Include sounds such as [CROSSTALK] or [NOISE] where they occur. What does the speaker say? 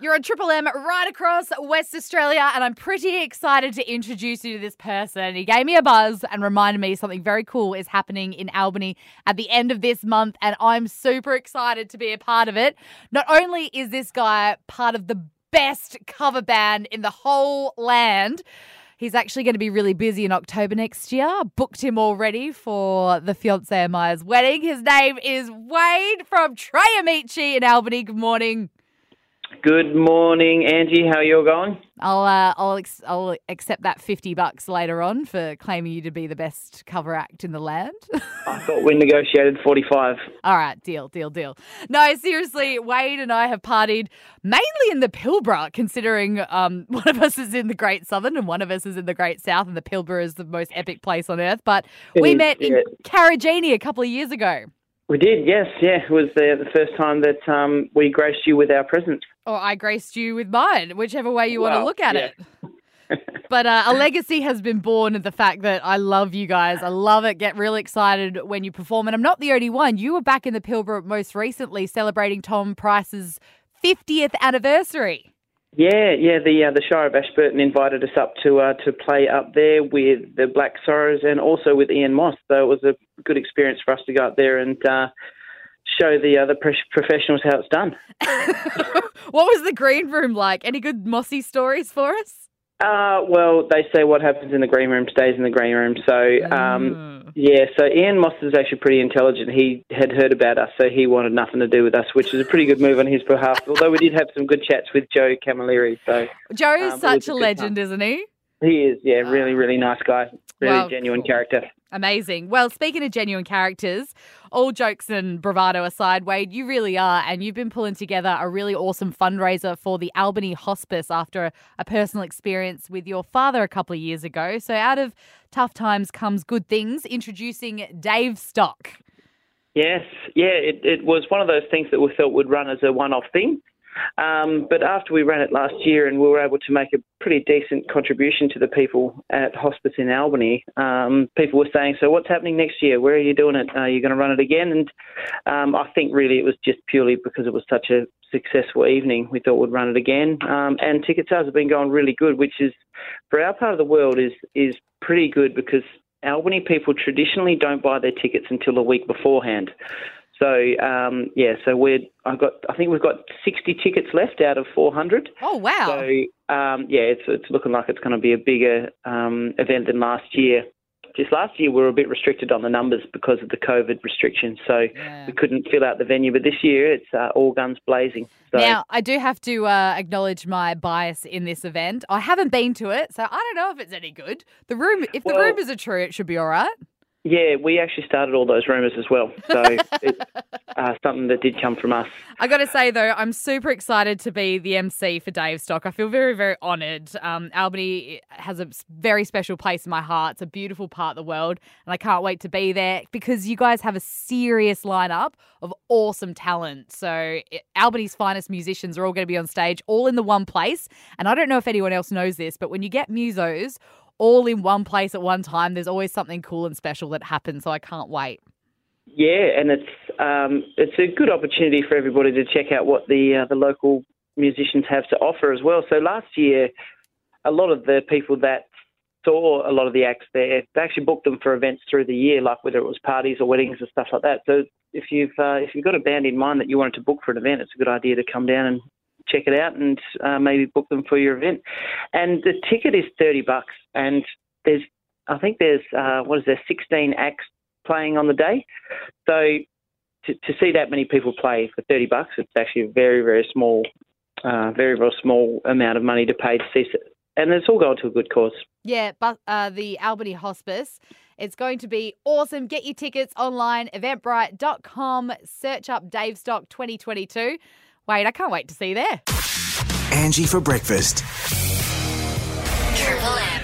You're on Triple M right across West Australia, and I'm pretty excited to introduce you to this person. He gave me a buzz and reminded me something very cool is happening in Albany at the end of this month, and I'm super excited to be a part of it. Not only is this guy part of the best cover band in the whole land, He's actually going to be really busy in October next year. Booked him already for the fiance Maya's wedding. His name is Wade from Trey Amici in Albany. Good morning. Good morning, Angie. How are you all going? I'll uh, I'll ex- I'll accept that fifty bucks later on for claiming you to be the best cover act in the land. [LAUGHS] I thought we negotiated forty five. All right, deal, deal, deal. No, seriously, Wade and I have partied mainly in the Pilbara, considering um, [LAUGHS] one of us is in the Great Southern and one of us is in the Great South, and the Pilbara is the most epic place on earth. But It we is, met in yeah. A couple of years ago. We did, yes, yeah. It was the, the first time that um, we graced you with our presence. Or I graced you with mine, whichever way you want to look at yeah. it. [LAUGHS] But uh, a legacy has been born of the fact that I love you guys. I love it. Get really excited when you perform. And I'm not the only one. You were back in the Pilbara most recently celebrating Tom Price's 50th anniversary. Yeah, yeah. The uh, the Shire of Ashburton invited us up to uh, to play up there with the Black Sorrows and also with Ian Moss. So it was a good experience for us to go up there and uh, show the other professionals how it's done. [LAUGHS] what was the green room like? Any good mossy stories for us? Uh, well, they say what happens in the green room stays in the green room. So, um, Mm. yeah, so Ian Moss is actually pretty intelligent. He had heard about us, so he wanted nothing to do with us, which is a pretty good move on his behalf. Although we did have some good chats with Joe Camilleri, so Joe's Um, such a a good legend, isn't he? he is, yeah, really, really nice guy, really genuine cool. character. Amazing. Well, speaking of genuine characters, all jokes and bravado aside, Wade, you really are. And you've been pulling together a really awesome fundraiser for the Albany Hospice after a, a personal experience with your father a couple of years ago. So, out of tough times comes good things. Introducing Dave Stock. Yes, yeah, it, it was one of those things that we felt would run as a one-off thing. Um, but after we ran it last year and we were able to make a pretty decent contribution to the people at hospice in Albany, um, people were saying, "So what's happening next year? Where are you doing it? Are you going to run it again?" And um, I think really it was just purely because it was such a successful evening. We thought we'd run it again, um, and ticket sales have been going really good, which is for our part of the world is is pretty good because Albany people traditionally don't buy their tickets until a week beforehand. So um, yeah, so we're I got I think we've got 60 tickets left out of 400. Oh, wow. So um, yeah, it's it's looking like it's going to be a bigger um, event than last year. Just last year we were a bit restricted on the numbers because of the COVID restrictions, so Yeah. we couldn't fill out the venue. But this year it's uh, all guns blazing. So Now, I do have to uh, acknowledge my bias in this event. I haven't been to it, so I don't know if it's any good. The room, if the Well- rumours are true, it should be all right. Yeah, we actually started all those rumours as well. So [LAUGHS] it's uh, something that did come from us. I got to say though, I'm super excited to be the MC for Dave Stock. I feel very, very honoured. Um, Albany has a very special place in my heart. It's a beautiful part of the world, and I can't wait to be there because you guys have a serious lineup of awesome talent. So it, Albany's finest musicians are all going to be on stage, all in the one place. And I don't know if anyone else knows this, but when you get musos all in one place at one time, there's always something cool and special that happens. So I can't wait. Yeah, and it's um, it's a good opportunity for everybody to check out what the uh, the local musicians have to offer as well. So last year, a lot of the people that saw a lot of the acts there, they actually booked them for events through the year, like whether it was parties or weddings and stuff like that. So if you've uh, if you've got a band in mind that you wanted to book for an event, it's a good idea to come down and check it out and uh, maybe book them for your event. And the ticket is thirty bucks, and there's I think there's uh, what is there sixteen acts playing on the day. So to, to see that many people play for thirty bucks, it's actually a very very small, uh, very very small amount of money to pay to see, and it's all going to a good cause. Yeah, but uh, the Albany Hospice. It's going to be awesome. Get your tickets online, eventbrite.com. Search up Dave Stock 2022. Wait, I can't wait to see you there. Angie for breakfast. Triple M.